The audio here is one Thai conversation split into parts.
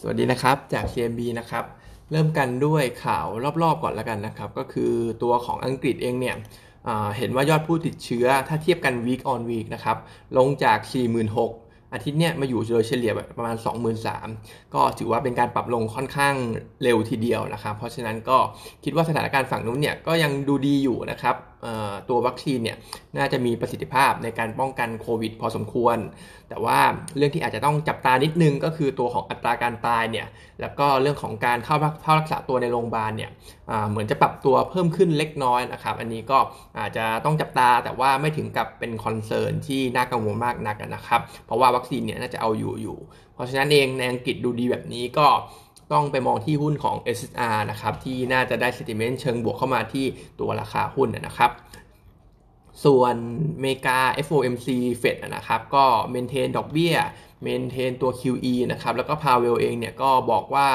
สวัสดีนะครับจาก CMB นะครับเริ่มกันด้วยข่าวรอบๆก่อนแล้วกันนะครับ ก็คือตัวของอังกฤษเองเนี่ยเห็นว่ายอดผู้ติดเชื้อถ้าเทียบกัน week on week นะครับลงจาก 46,000 อาทิตย์เนี้ยมาอยู่โดยเฉลี่ยประมาณ 23,000 ก็ถือว่าเป็นการปรับลงค่อนข้างเร็วทีเดียวนะครับ เพราะฉะนั้นก็คิดว่าสถานการณ์ฝั่งนู้นเนี่ยก็ยังดูดีอยู่นะครับตัววัคซีนเนี่ยน่าจะมีประสิทธิภาพในการป้องกันโควิด พอสมควร แต่ว่าเรื่องที่อาจจะต้องจับตานิดนึงก็คือตัวของอัตราการตายเนี่ยแล้วก็เรื่องของการเข้าเข้ารักษาตัวในโรงพยาบาลเนี่ยเหมือนจะปรับตัวเพิ่มขึ้นเล็กน้อยนะครับ อันนี้ก็อาจจะต้องจับตาแต่ว่าไม่ถึงกับเป็นคอนเซิร์นที่น่ากังวลมากนักนะครับ เพราะว่าวัคซีนเนี่ยน่าจะเอาอยู่อยู่ เพราะฉะนั้นเองในอังกฤษดูดีแบบนี้ก็ ต้องไปมองที่หุ้นของ SSR นะครับที่น่าจะได้ sentiment เชิงบวกเข้ามาที่ตัวราคาหุ้นนะครับ ส่วนเมกา FOMC Fed นะครับก็ maintain ดอกเบี้ย maintain ตัว QE นะครับแล้วก็พาวเวลเองเนี่ยก็บอกว่า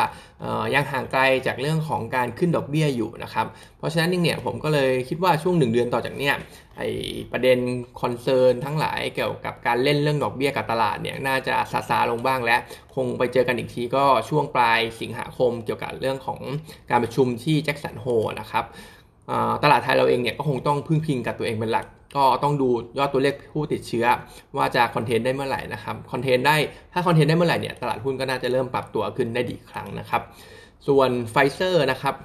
ยังห่างไกลจากเรื่องของการขึ้นดอกเบี้ยอยู่นะครับเพราะฉะนั้นเนี่ยผมก็เลยคิดว่าช่วง 1 เดือนต่อจากเนี้ยไอประเด็น concern ทั้งหลายเกี่ยวกับการเล่นเรื่องดอกเบี้ยกับตลาดเนี่ยน่าจะซาซาลงบ้างและคงไปเจอกันอีกทีก็ช่วงปลายสิงหาคมเกี่ยวกับเรื่องของการประชุมที่ Jackson Holeนะครับ ตลาดไทยเราเองเนี่ยก็คงต้องพึ่งพิงกับตัวเองเป็นหลัก ก็ต้องดูยอดตัวเลขผู้ติดเชื้อ ว่าจะ contain ได้เมื่อไหร่นะครับ contain ได้ถ้า contain ได้เมื่อไหร่เนี่ยตลาดหุ้นก็น่าจะเริ่มปรับตัวขึ้นได้อีกครั้งนะครับ ส่วนไฟเซอร์นะครับ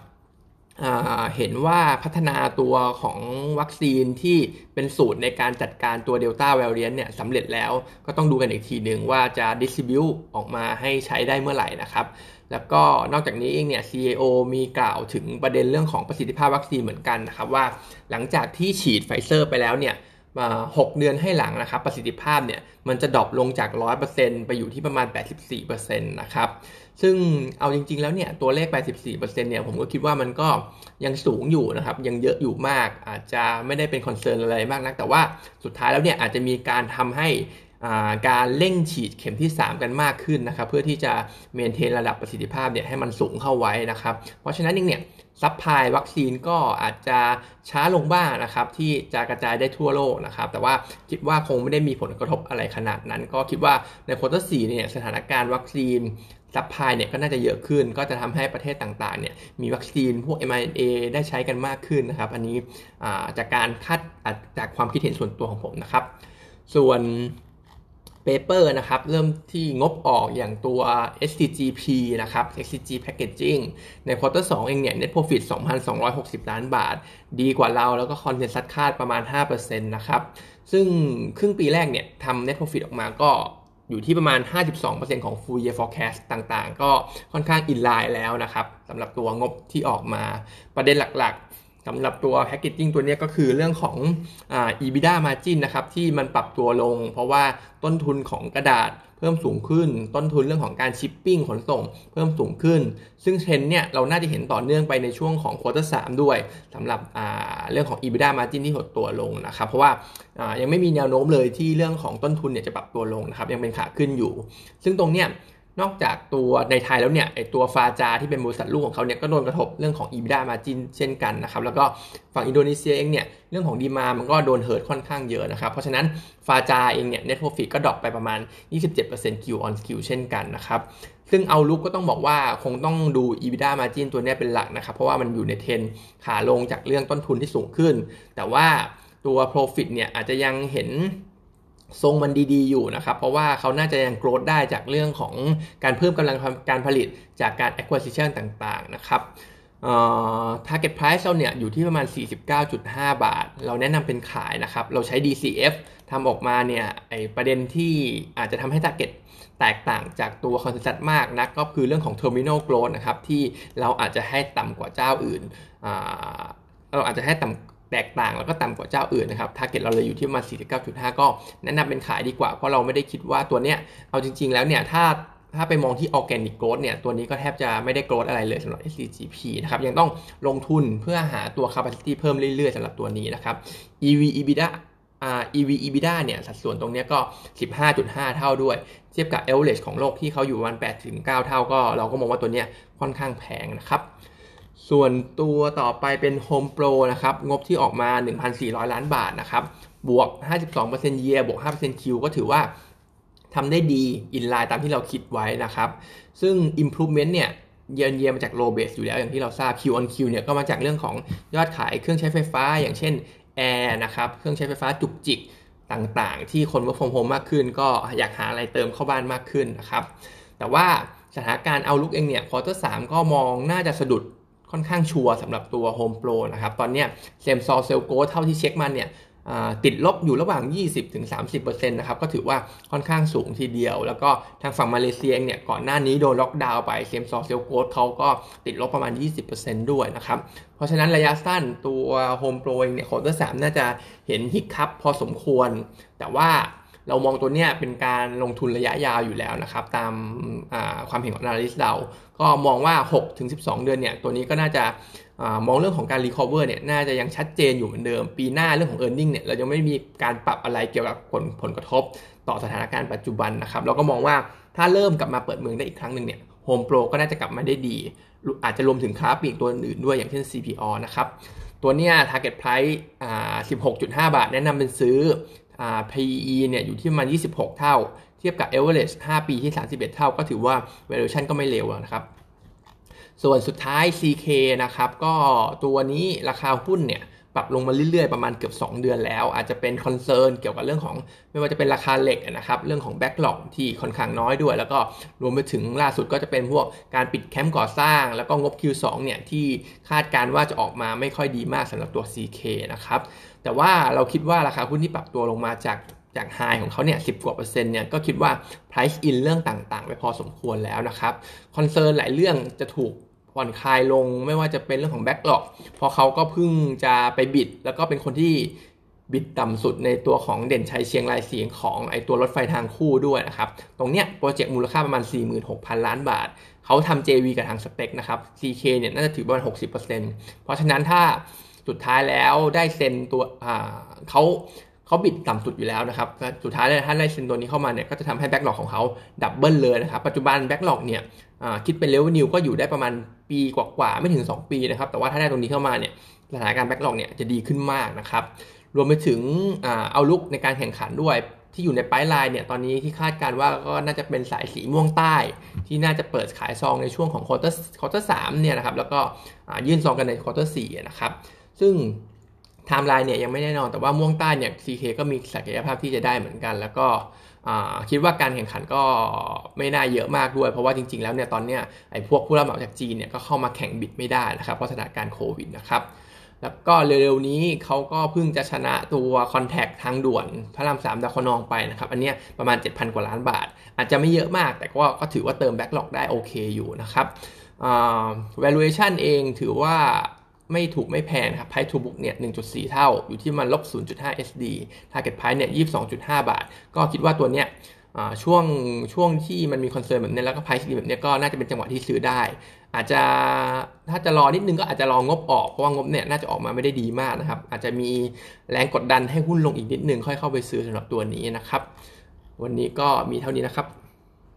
เห็นว่าพัฒนาตัวของวัคซีนที่เป็นสูตรในการจัดการตัว Delta variant เนี่ยสำเร็จแล้วก็ต้องดูกันอีกทีหนึ่งว่าจะ distribute ออกมาให้ใช้ได้เมื่อไหร่นะครับ แล้วก็นอกจากนี้เองเนี่ย CEO มีกล่าวถึงประเด็นเรื่องของประสิทธิภาพวัคซีนเหมือนกันนะครับว่าหลังจากที่ฉีดไฟเซอร์ไปแล้วเนี่ย หกเดือนให้หลังนะครับ ประสิทธิภาพเนี่ยมันจะ drop ลงจาก 100%ไปอยู่ที่ประมาณ 84%นะครับซึ่งเอาจริง ๆ แล้วเนี่ยตัวเลข 84%เนี่ยผมก็คิดว่ามันก็ยังสูงอยู่นะครับ ยังเยอะอยู่มากอาจจะไม่ได้เป็น concern อะไรมากนัก แต่ว่าสุดท้ายแล้วเนี่ยอาจจะมีการทำให้การเร่งฉีดเข็มที่ 3 กันมากขึ้นนะครับ เพื่อที่จะ maintain ระดับประสิทธิภาพเนี่ยให้มันสูงเข้าไว้นะครับ เพราะฉะนั้นเองเนี่ย supply วัคซีนก็อาจจะช้าลงบ้างนะครับ ที่จะกระจายได้ทั่วโลกนะครับ แต่ว่าคิดว่าคงไม่ได้มีผลกระทบอะไรขนาดนั้น ก็คิดว่าใน quarter สี่เนี่ยสถานการณ์วัคซีน supply เนี่ยก็น่าจะเยอะขึ้น ก็จะทำให้ประเทศต่างๆเนี่ยมีวัคซีนพวก mRNA ได้ใช้กันมากขึ้นนะครับ อันนี้จากการคาดจากความคิดเห็นส่วนตัวของผมนะครับ ส่วน paper นะครับเริ่มที่งบออกอย่างตัว SCGP นะครับ SCG Packaging ใน quarter 2เองเนี่ย net profit 2,260 ล้านบาท ดีกว่าเราแล้วก็ consensus คาดประมาณ 5%นะครับ ซึ่งครึ่งปีแรกเนี่ยทำ net profit ออกมาก็อยู่ที่ประมาณ 52%ของ full year forecast ต่างๆ ก็ค่อนข้าง in line แล้วนะครับสำหรับตัวงบที่ออกมาประเด็นหลัก สำหรับตัว packaging ตัวนี้ก็คือเรื่องของอ EBITDA margin นะครับที่มันปรับตัวลง เพราะว่าต้นทุนของกระดาษเพิ่มสูงขึ้น ต้นทุนเรื่องของการชิปปิ้งขนส่ง เพิ่มสูงขึ้น ซึ่งเทรนเนี่ยเราน่าจะเห็นต่อเนื่องไปในช่วงของ quarter สามด้วยสำหรับเรื่องของ EBITDA margin ที่หดตัวลงนะครับเพราะว่ายังไม่มีแนวโน้มเลยที่เรื่องของต้นทุนเนี่ยจะปรับตัวลงนะครับยังเป็นขาขึ้นอยู่ ซึ่งตรงเนี้ย นอกจากตัวในไทยแล้วเนี่ยไอตัวฟาจาที่เป็นบริษัทลูกของเขาเนี่ยก็โดนกระทบเรื่องของ EBITDA margin เช่นกันนะครับ แล้วก็ฝั่งอินโดนีเซียเองเนี่ยเรื่องของ demand มันก็โดน hurt ค่อนข้างเยอะนะครับ เพราะฉะนั้นฟาจาเองเนี่ย net profit ก็ drop ไปประมาณ 27% Q on Q เช่นกันนะครับ ซึ่ง outlook ก็ต้องบอกว่าคงต้องดู EBITDA margin ตัวนี้เป็นหลักนะครับ เพราะว่ามันอยู่ในเทรนขาลงจากเรื่องต้นทุนที่สูงขึ้น แต่ว่าตัว profit เนี่ยอาจจะยังเห็น ทรงมันดีๆอยู่นะครับ เพราะว่าเขาน่าจะยัง grow ได้จากเรื่องของการเพิ่มกำลังการผลิตจากการ acquisition ต่างๆนะครับ target price เราเนี่ยอยู่ที่ประมาณ 49.5 บาท เราแนะนำเป็นขายนะครับ เราใช้ DCF ทำออกมาเนี่ยไอประเด็นที่อาจจะทำให้ target แตกต่างจากตัว consensus มากนะก็คือเรื่องของ terminal growth นะครับ ที่เราอาจจะให้ต่ำกว่าเจ้าอื่น เราอาจจะให้ต่ำ แตกต่างแล้วก็ต่ำกว่าเจ้าอื่นนะครับ target เราเลยอยู่ที่ประมาณ 49.5 ก็แนะนำเป็นขายดีกว่า เพราะเราไม่ได้คิดว่าตัวเนี้ย เอาจริง ๆ แล้วเนี่ย ถ้าถ้าไปมองที่ organic growth เนี่ย ตัวนี้ก็แทบจะไม่ได้ growth อะไรเลยสำหรับ SCGP นะครับ ยังต้องลงทุนเพื่อหาตัว capacity เพิ่มเรื่อยๆสำหรับตัวนี้นะครับ EV EBITDA EV EBITDA เนี่ยสัดส่วนตรงนี้ก็ 15.5 เท่าด้วย เทียบกับ average ของโลกที่เขาอยู่ประมาณ8-9 เท่าก็ เราก็มองว่าตัวนี้ค่อนข้างแพงนะครับ ส่วนตัวต่อไปเป็น Home Pro นะครับ งบที่ออกมา 1,400 ล้านบาทนะครับ บวก 52% year บวก 5% Q ก็ถือว่าทำได้ดี in line ตามที่เราคิดไว้นะครับ ซึ่ง improvement เนี่ยเยียนเยียมาจาก low base อยู่แล้วอย่างที่เราทราบ Q on Q เนี่ยก็มาจากเรื่องของยอดขายเครื่องใช้ไฟฟ้า อย่างเช่นแอร์นะครับ เครื่องใช้ไฟฟ้าจุกจิกต่างๆ ที่คนว่าโ o ม o มมากขึ้น ก็อยากหาอะไรเติมเข้าบ้านมากขึ้นนะครับ แต่ว่าสถานการณ์ outlook เองเนี่ย quarter สามก็มองน่าจะสะดุด ค่อนข้างชัวร์สำหรับตัว Home Pro นะครับ ตอนนี้ same store sales growth เท่าที่เช็คมันเนี่ยติดลบอยู่ระหว่าง 20-30%นะครับ ก็ถือว่าค่อนข้างสูงทีเดียว แล้วก็ทางฝั่งมาเลเซียเนี่ย ก่อนหน้านี้โดนล็อกดาวน์ไป same store sales growth เขาก็ติดลบประมาณ 20%ด้วยนะครับ เพราะฉะนั้นระยะสั้นตัว Home Pro เองเนี่ย quarter สามน่าจะเห็น hiccup พอสมควร แต่ว่า เรามองตัวเนี้ยเป็นการลงทุนระยะยาวอยู่แล้วนะครับ ตามความเห็นของ analyst เรา ก็มองว่า 6-12 เดือนเนี่ย ตัวนี้ก็น่าจะมองเรื่องของการ recover เนี่ย น่าจะยังชัดเจนอยู่เหมือนเดิม ปีหน้าเรื่องของ e a r n i n g เนี่ย เรายังไม่มีการปรับอะไรเกี่ยวกับผลผลกระทบต่อสถานการณ์ปัจจุบันนะครับ เราก็มองว่าถ้าเริ่มกลับมาเปิดเมืองได้อีกครั้งหนึ่งเนี่ยโฮมโปรก็น่าจะกลับมาได้ดี อาจจะรวมถึงค้าปลีกตัวอื่นด้วยอย่างเช่น CPALL นะครับ ตัวเนี้ย target price อ่า16.5 บาท แนะนำเป็นซื้อ PE เนี่ยอยู่ที่มัน 26 เท่า เทียบกับ average 5 ปีที่ 31 เท่า ก็ถือว่า valuation ก็ไม่เลวนะครับ ส่วนสุดท้าย CK นะครับ ก็ตัวนี้ราคาหุ้นเนี่ย ปรับลงมาเรื่อยๆ ประมาณเกือบ 2 เดือนแล้ว อาจจะเป็น concern เกี่ยวกับเรื่องของ ไม่ว่าจะเป็นราคาเหล็กนะครับเรื่องของ backlog ที่ค่อนข้างน้อยด้วย แล้วก็รวมไปถึงล่าสุดก็จะเป็นพวกการปิดแคมป์ก่อสร้าง แล้วก็งบ Q2 เนี่ยที่คาดการว่าจะออกมาไม่ค่อยดีมากสำหรับตัว CK นะครับแต่ว่าเราคิดว่าราคาหุ้นที่ปรับตัวลงมาจากจาก high ของเขาเนี่ยสิบกว่าเปอร์เซ็นต์เนี่ยก็คิดว่า price in เรื่องต่างๆ ไปพอสมควรแล้วนะครับ concern หลายเรื่องจะถูก ผ่อนคลายลงไม่ว่าจะเป็นเรื่องของ backlog พอเขาก็เพิ่งจะไป bid แล้วก็เป็นคนที่ bid ต่ำสุดในตัวของเด่นชัยเชียงรายเชียงของไอตัวรถไฟทางคู่ด้วยนะครับ ตรงเนี้ย project มูลค่าประมาณ 46,000 ล้านบาท เขาทำ JV กับทาง STEC นะครับ CK เนี่ยน่าจะถือประมาณ 60%เพราะฉะนั้นถ้าสุดท้ายแล้วได้เซ็นตัวเขาเขา bid ต่ำสุดอยู่แล้วนะครับ สุดท้ายเลยถ้าได้เซ็นตัวนี้เข้ามาเนี่ยก็จะทำให้ backlog ของเขา double เลยนะครับ ปัจจุบัน backlog เนี่ยคิดเป็น revenue ก็อยู่ได้ประมาณ ปีกว่าๆไม่ถึง 2 ปีนะครับ แต่ว่าถ้าได้ตรงนี้เข้ามาเนี่ยสถานการณ์ backlog เนี่ยจะดีขึ้นมากนะครับ รวมไปถึง outlook ในการแข่งขันด้วยที่อยู่ใน pipeline เนี่ยตอนนี้ที่คาดการว่าก็น่าจะเป็นสายสีม่วงใต้ ที่น่าจะเปิดขายซองในช่วงของ quarter quarter สามเนี่ยนะครับแล้วก็ยื่นซองกันใน quarter สี่นะครับซึ่ง ไทม์ไลน์เนี่ยยังไม่แน่นอน แต่ว่าม่วงใต้เนี่ย CK ก็มีศักยภาพที่จะได้เหมือนกัน แล้วก็คิดว่าการแข่งขันก็ไม่น่าเยอะมากด้วย เพราะว่าจริง ๆ แล้วเนี่ยตอนเนี้ยไอ้พวกผู้รับเหมาจากจีนเนี่ยก็เข้ามาแข่ง bid ไม่ได้นะครับเพราะสถานการณ์โควิดนะครับแล้วก็เร็วๆนี้เขาก็เพิ่งจะชนะตัว contract ทางด่วนพระรามสามดาวคะนองไปนะครับ อันนี้ประมาณ 7,000 กว่าล้านบาท อาจจะไม่เยอะมากแต่ก็ก็ถือว่าเติม backlog ได้โอเคอยู่นะครับ valuation เองถือว่า ไม่ถูกไม่แพงครับ price to book เนี่ย 1.4 เท่า อยู่ที่มันลบ 0.5 SD target price เนี่ย 22.5 บาท ก็คิดว่าตัวเนี้ยช่วงช่วงที่มันมี concern แบบนี้แล้วก็ price ดีแบบนี้ก็น่าจะเป็นจังหวะที่ซื้อได้ อาจจะถ้าจะรอนิดนึงก็อาจจะรองบออกเพราะว่างบเนี่ยน่าจะออกมาไม่ได้ดีมากนะครับ อาจจะมีแรงกดดันให้หุ้นลงอีกนิดนึงค่อยเข้าไปซื้อสำหรับตัวนี้นะครับ วันนี้ก็มีเท่านี้นะครับ